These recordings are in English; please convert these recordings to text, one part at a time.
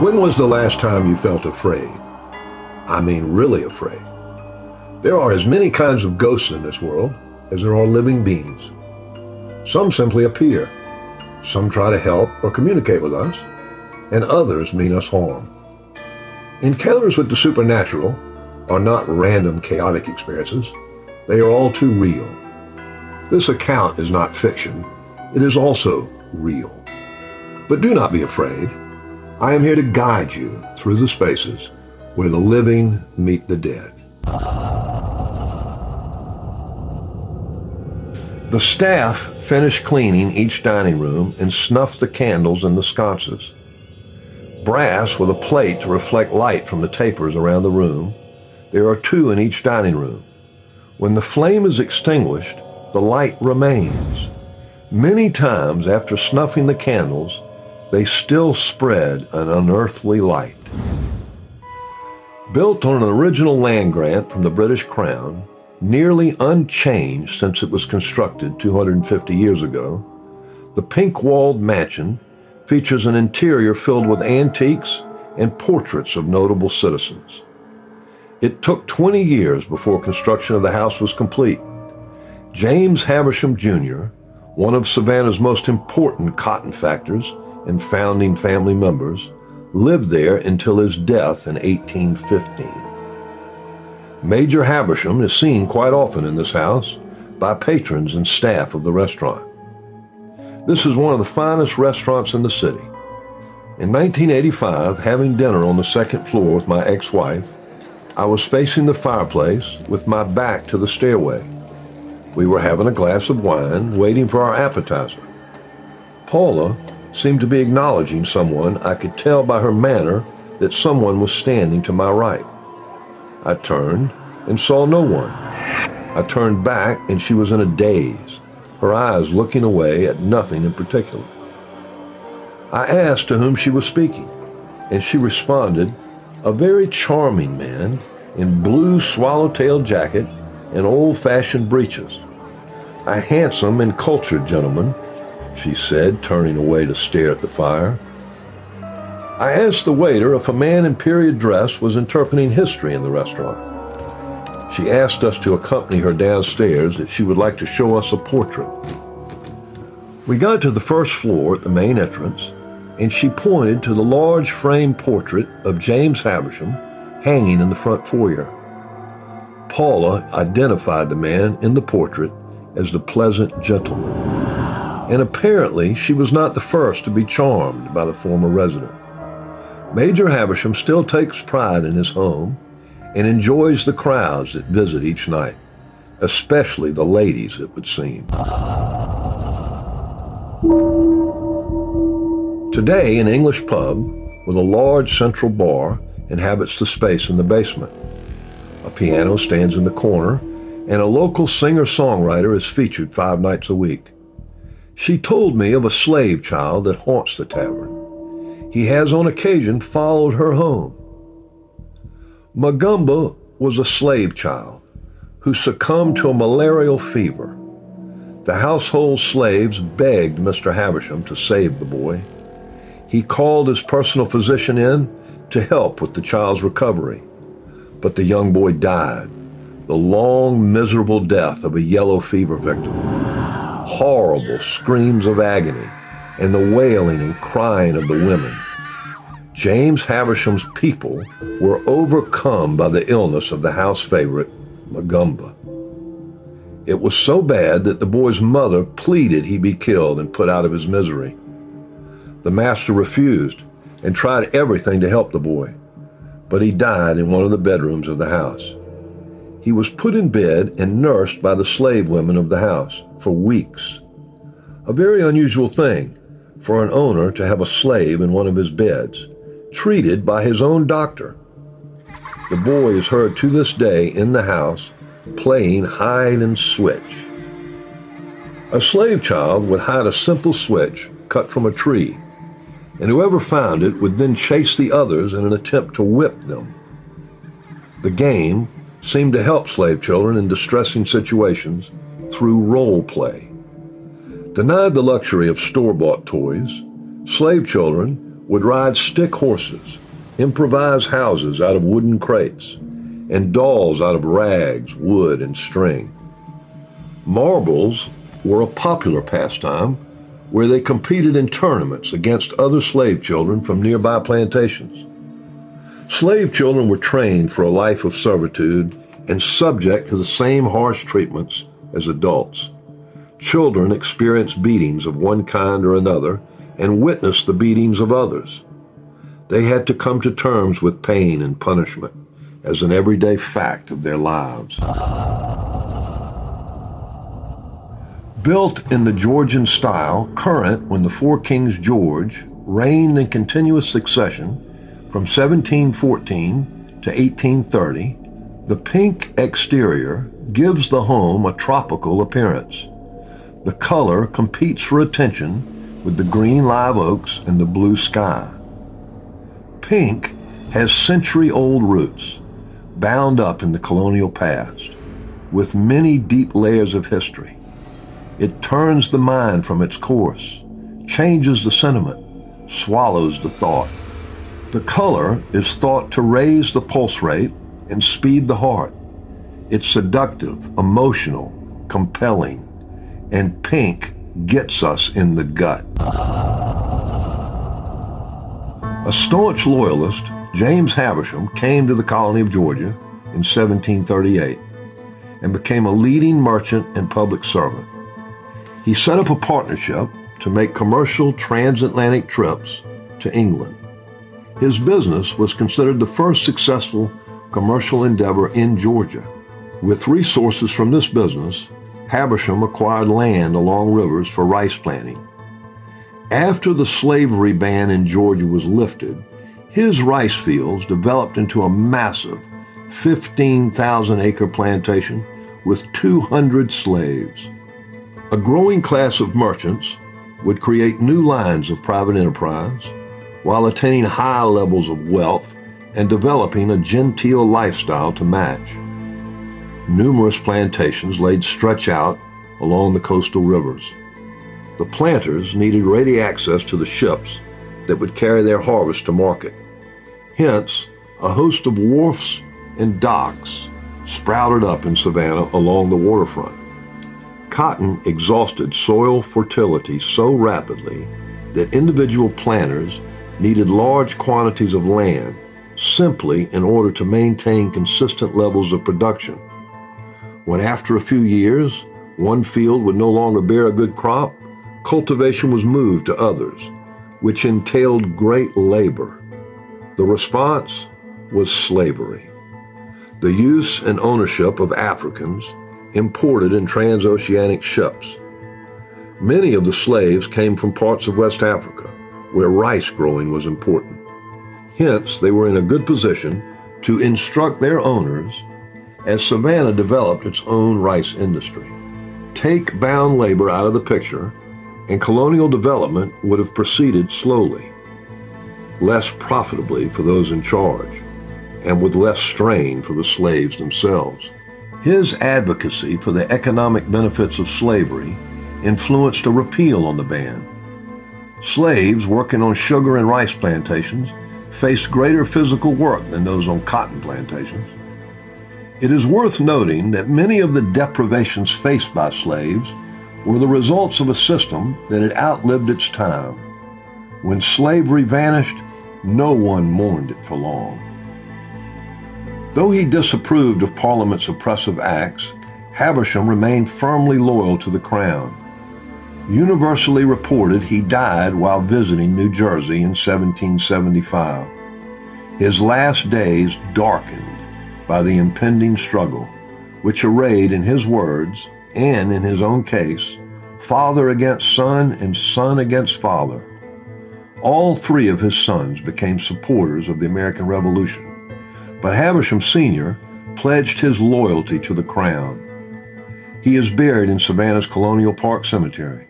When was the last time you felt afraid? I mean, really afraid. There are as many kinds of ghosts in this world as there are living beings. Some simply appear. Some try to help or communicate with us, and others mean us harm. Encounters with the supernatural are not random chaotic experiences. They are all too real. This account is not fiction. It is also real. But do not be afraid. I am here to guide you through the spaces where the living meet the dead. The staff finished cleaning each dining room and snuffed the candles in the sconces. Brass with a plate to reflect light from the tapers around the room. There are two in each dining room. When the flame is extinguished, the light remains. Many times after snuffing the candles, they still spread an unearthly light. Built on an original land grant from the British Crown, nearly unchanged since it was constructed 250 years ago, the pink-walled mansion features an interior filled with antiques and portraits of notable citizens. It took 20 years before construction of the house was complete. James Habersham Jr., one of Savannah's most important cotton factors, and founding family members, lived there until his death in 1815. Major Habersham is seen quite often in this house by patrons and staff of the restaurant. This is one of the finest restaurants in the city. In 1985, having dinner on the second floor with my ex-wife, I was facing the fireplace with my back to the stairway. We were having a glass of wine, waiting for our appetizer. Paula seemed to be acknowledging someone. I could tell by her manner that someone was standing to my right. I turned and saw no one. I turned back and she was in a daze, her eyes looking away at nothing in particular. I asked to whom she was speaking, and she responded, a very charming man in blue swallowtail jacket and old-fashioned breeches. A handsome and cultured gentleman she said, turning away to stare at the fire. I asked the waiter if a man in period dress was interpreting history in the restaurant. She asked us to accompany her downstairs that she would like to show us a portrait. We got to the first floor at the main entrance, and she pointed to the large frame portrait of James Habersham hanging in the front foyer. Paula identified the man in the portrait as the pleasant gentleman and apparently she was not the first to be charmed by the former resident. Major Habersham still takes pride in his home and enjoys the crowds that visit each night, especially the ladies, it would seem. Today, an English pub with a large central bar inhabits the space in the basement. A piano stands in the corner, and a local singer-songwriter is featured five nights a week. She told me of a slave child that haunts the tavern. He has on occasion followed her home. Magumba was a slave child who succumbed to a malarial fever. The household slaves begged Mr. Habersham to save the boy. He called his personal physician in to help with the child's recovery. But the young boy died, the long, miserable death of a yellow fever victim horrible screams of agony and the wailing and crying of the women. James Habersham's people were overcome by the illness of the house favorite, Magumba. It was so bad that the boy's mother pleaded he be killed and put out of his misery. The master refused and tried everything to help the boy, but he died in one of the bedrooms of the house. He was put in bed and nursed by the slave women of the house for weeks. A very unusual thing for an owner to have a slave in one of his beds, treated by his own doctor. The boy is heard to this day in the house playing hide and switch. A slave child would hide a simple switch cut from a tree, and whoever found it would then chase the others in an attempt to whip them. The game seemed to help slave children in distressing situations through role play. Denied the luxury of store-bought toys, slave children would ride stick horses, improvise houses out of wooden crates, and dolls out of rags, wood, and string. Marbles were a popular pastime where they competed in tournaments against other slave children from nearby plantations. Slave children were trained for a life of servitude and subject to the same harsh treatments as adults. Children experienced beatings of one kind or another and witnessed the beatings of others. They had to come to terms with pain and punishment as an everyday fact of their lives. Built in the Georgian style, current when the four kings George reigned in continuous succession from 1714 to 1830, the pink exterior gives the home a tropical appearance. The color competes for attention with the green live oaks and the blue sky. Pink has century-old roots, bound up in the colonial past, with many deep layers of history. It turns the mind from its course, changes the sentiment, swallows the thought. The color is thought to raise the pulse rate and speed the heart. It's seductive, emotional, compelling, and pink gets us in the gut. A staunch loyalist, James Habersham came to the colony of Georgia in 1738 and became a leading merchant and public servant. He set up a partnership to make commercial transatlantic trips to England. His business was considered the first successful commercial endeavor in Georgia. With resources from this business, Habersham acquired land along rivers for rice planting. After the slavery ban in Georgia was lifted, his rice fields developed into a massive 15,000 acre plantation with 200 slaves. A growing class of merchants would create new lines of private enterprise while attaining high levels of wealth and developing a genteel lifestyle to match. Numerous plantations laid stretch out along the coastal rivers. The planters needed ready access to the ships that would carry their harvest to market. Hence, a host of wharfs and docks sprouted up in Savannah along the waterfront. Cotton exhausted soil fertility so rapidly that individual planters needed large quantities of land simply in order to maintain consistent levels of production. When after a few years, one field would no longer bear a good crop, cultivation was moved to others, which entailed great labor. The response was slavery. The use and ownership of Africans imported in transoceanic ships. Many of the slaves came from parts of West Africa, where rice growing was important. Hence, they were in a good position to instruct their owners as Savannah developed its own rice industry. Take bound labor out of the picture, and colonial development would have proceeded slowly, less profitably for those in charge, and with less strain for the slaves themselves. His advocacy for the economic benefits of slavery influenced a repeal on the ban. Slaves working on sugar and rice plantations faced greater physical work than those on cotton plantations. It is worth noting that many of the deprivations faced by slaves were the results of a system that had outlived its time. When slavery vanished, no one mourned it for long. Though he disapproved of Parliament's oppressive acts, Habersham remained firmly loyal to the crown. Universally reported he died while visiting New Jersey in 1775. His last days darkened by the impending struggle, which arrayed in his words and in his own case, father against son and son against father. All three of his sons became supporters of the American Revolution, but Habersham Sr. pledged his loyalty to the crown. He is buried in Savannah's Colonial Park Cemetery.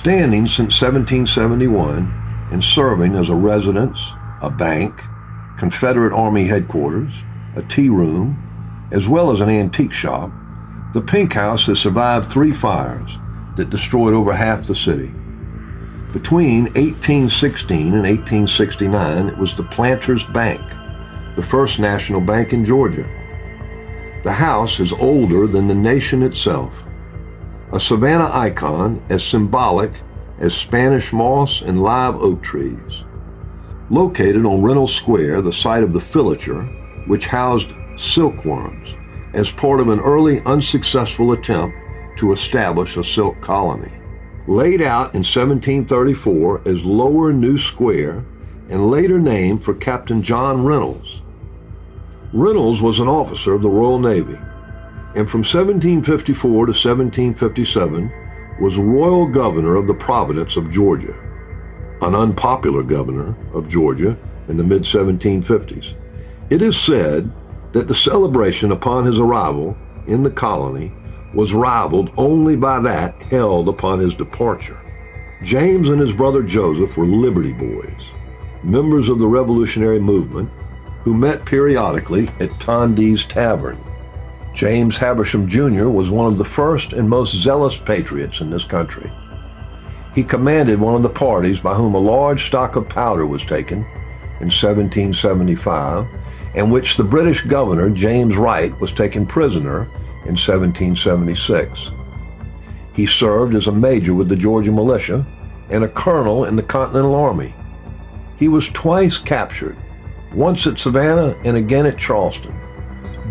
Standing since 1771 and serving as a residence, a bank, Confederate Army headquarters, a tea room, as well as an antique shop, the Pink House has survived three fires that destroyed over half the city. Between 1816 and 1869, it was the Planters Bank, the first national bank in Georgia. The house is older than the nation itself, a Savannah icon as symbolic as Spanish moss and live oak trees. Located on Reynolds Square, the site of the filature, which housed silkworms, as part of an early unsuccessful attempt to establish a silk colony. Laid out in 1734 as Lower New Square and later named for Captain John Reynolds. Reynolds was an officer of the Royal Navy and from 1754 to 1757 was Royal Governor of the Province of Georgia, an unpopular governor of Georgia in the mid 1750s. It is said that the celebration upon his arrival in the colony was rivaled only by that held upon his departure. James and his brother Joseph were Liberty Boys, members of the revolutionary movement who met periodically at Tondee's Tavern. James Habersham Jr. was one of the first and most zealous patriots in this country. He commanded one of the parties by whom a large stock of powder was taken in 1775 in which the British governor, James Wright, was taken prisoner in 1776. He served as a major with the Georgia militia and a colonel in the Continental Army. He was twice captured, once at Savannah and again at Charleston,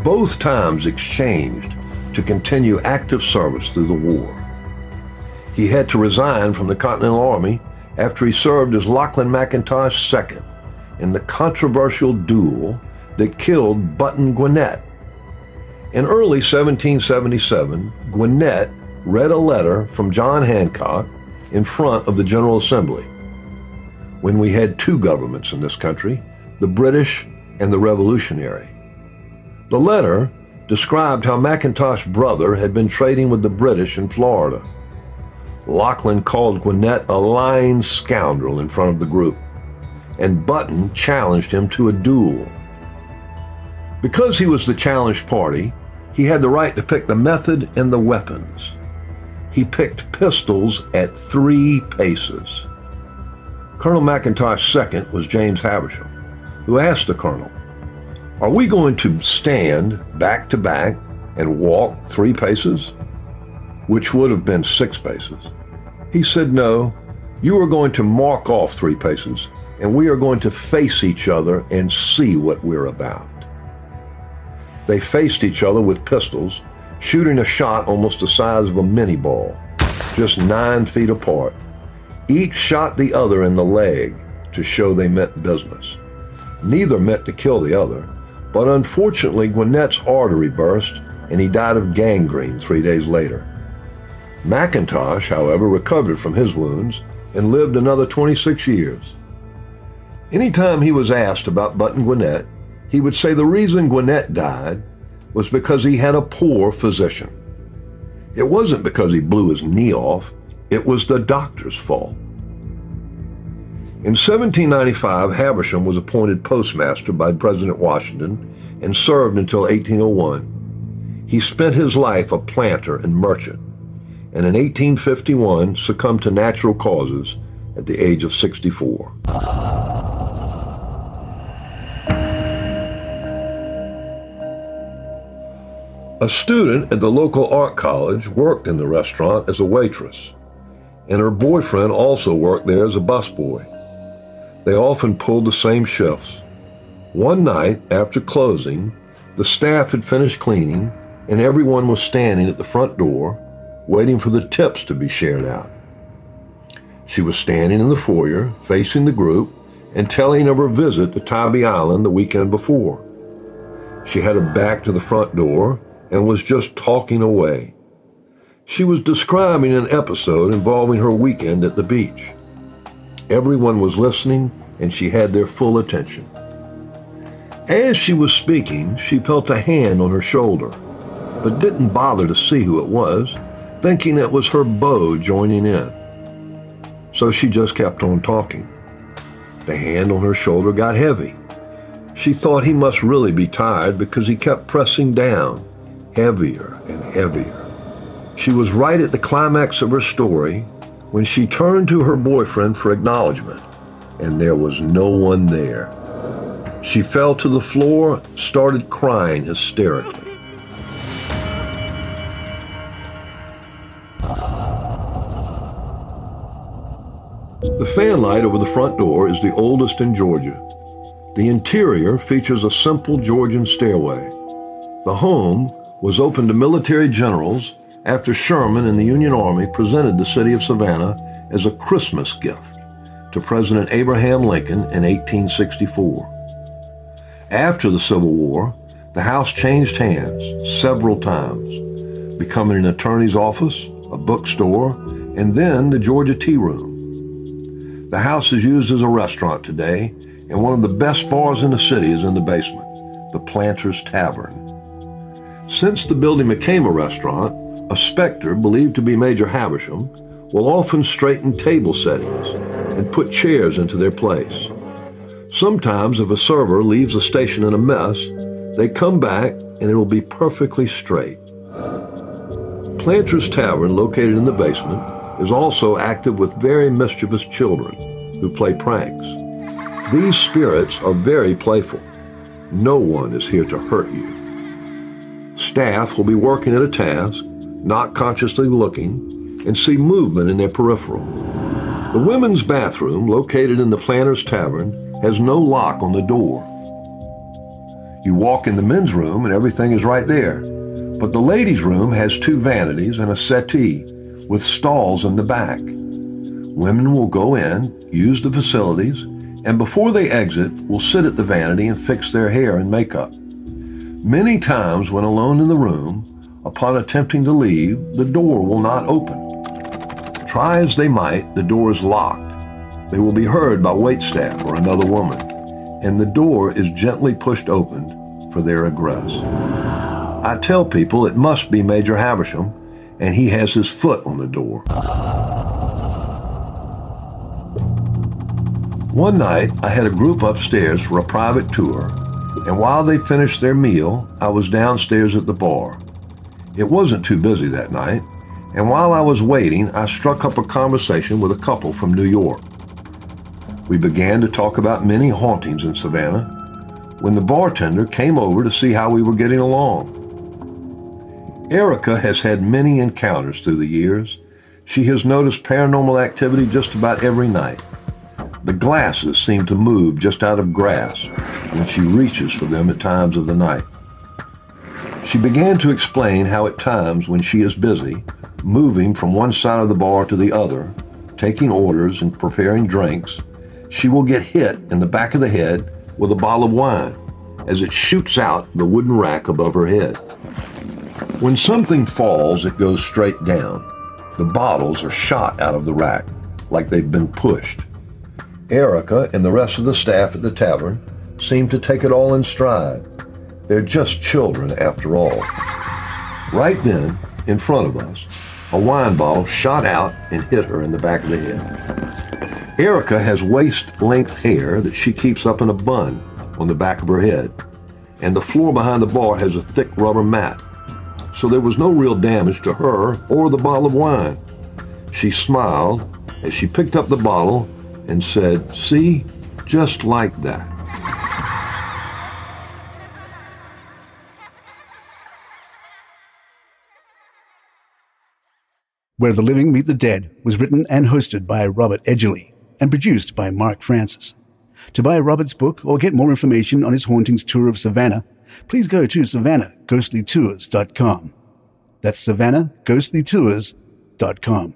both times exchanged to continue active service through the war. He had to resign from the Continental Army after he served as Lachlan McIntosh II in the controversial duel that killed Button Gwinnett. In early 1777, Gwinnett read a letter from John Hancock in front of the General Assembly. When we had two governments in this country, the British and the Revolutionary. The letter described how McIntosh's brother had been trading with the British in Florida. Lachlan called Gwinnett a lying scoundrel in front of the group, and Button challenged him to a duel. Because he was the challenged party, he had the right to pick the method and the weapons. He picked pistols at three paces. Colonel McIntosh's second was James Habersham, who asked the colonel, Are we going to stand back to back and walk three paces? Which would have been six paces. He said, No, you are going to mark off three paces, and we are going to face each other and see what we're about. They faced each other with pistols, shooting a shot almost the size of a Minié ball, just nine feet apart. Each shot the other in the leg to show they meant business. Neither meant to kill the other, but unfortunately, Gwinnett's artery burst and he died of gangrene three days later. McIntosh, however, recovered from his wounds and lived another 26 years. Anytime he was asked about Button Gwinnett, he would say the reason Gwinnett died was because he had a poor physician. It wasn't because he blew his knee off, it was the doctor's fault. In 1795, Habersham was appointed postmaster by President Washington and served until 1801. He spent his life a planter and merchant, and in 1851 succumbed to natural causes at the age of 64. A student at the local art college worked in the restaurant as a waitress, and her boyfriend also worked there as a busboy. They often pulled the same shifts. One night, after closing, the staff had finished cleaning, and everyone was standing at the front door waiting for the tips to be shared out. She was standing in the foyer, facing the group, and telling of her visit to Tybee Island the weekend before. She had her back to the front door and was just talking away. She was describing an episode involving her weekend at the beach. Everyone was listening, and she had their full attention. As she was speaking, she felt a hand on her shoulder, but didn't bother to see who it was, thinking it was her beau joining in. So she just kept on talking. The hand on her shoulder got heavy. She thought he must really be tired because he kept pressing down, heavier and heavier. She was right at the climax of her story when she turned to her boyfriend for acknowledgement, and there was no one there. She fell to the floor, started crying hysterically. The fanlight over the front door is the oldest in Georgia. The interior features a simple Georgian stairway. The home was open to military generals after Sherman and the Union Army presented the city of Savannah as a Christmas gift to President Abraham Lincoln in 1864. After the Civil War, the house changed hands several times, becoming an attorney's office, a bookstore, and then the Georgia Tea Room. The house is used as a restaurant today, and one of the best bars in the city is in the basement, the Planters Tavern. Since the building became a restaurant, a specter believed to be Major Habersham will often straighten table settings and put chairs into their place. Sometimes, if a server leaves a station in a mess, they come back and it will be perfectly straight. Planters Tavern, located in the basement, is also active with very mischievous children who play pranks. These spirits are very playful. No one is here to hurt you. Staff will be working at a task, not consciously looking, and see movement in their peripheral. The women's bathroom, located in the Planters Tavern, has no lock on the door. You walk in the men's room and everything is right there. But the ladies' room has two vanities and a settee with stalls in the back. Women will go in, use the facilities, and before they exit, will sit at the vanity and fix their hair and makeup. Many times when alone in the room, upon attempting to leave, the door will not open. Try as they might, the door is locked. They will be heard by waitstaff or another woman, and the door is gently pushed open for their egress. I tell people it must be Major Habersham and he has his foot on the door. One night, I had a group upstairs for a private tour, and while they finished their meal, I was downstairs at the bar. It wasn't too busy that night, and while I was waiting, I struck up a conversation with a couple from New York. We began to talk about many hauntings in Savannah when the bartender came over to see how we were getting along. Erica has had many encounters through the years. She has noticed paranormal activity just about every night. The glasses seem to move just out of grasp when she reaches for them at times of the night. She began to explain how at times when she is busy, moving from one side of the bar to the other, taking orders and preparing drinks, she will get hit in the back of the head with a bottle of wine as it shoots out the wooden rack above her head. When something falls, it goes straight down. The bottles are shot out of the rack like they've been pushed. Erica and the rest of the staff at the tavern seem to take it all in stride. They're just children after all. Right then, in front of us, a wine bottle shot out and hit her in the back of the head. Erica has waist length hair that she keeps up in a bun on the back of her head, and the floor behind the bar has a thick rubber mat so there was no real damage to her or the bottle of wine. She smiled as she picked up the bottle and said, See, just like that. Where the Living Meet the Dead was written and hosted by Robert Edgerly and produced by Mark Francis. To buy Robert's book or get more information on his hauntings tour of Savannah, please go to savannahghostlytours.com. That's savannahghostlytours.com.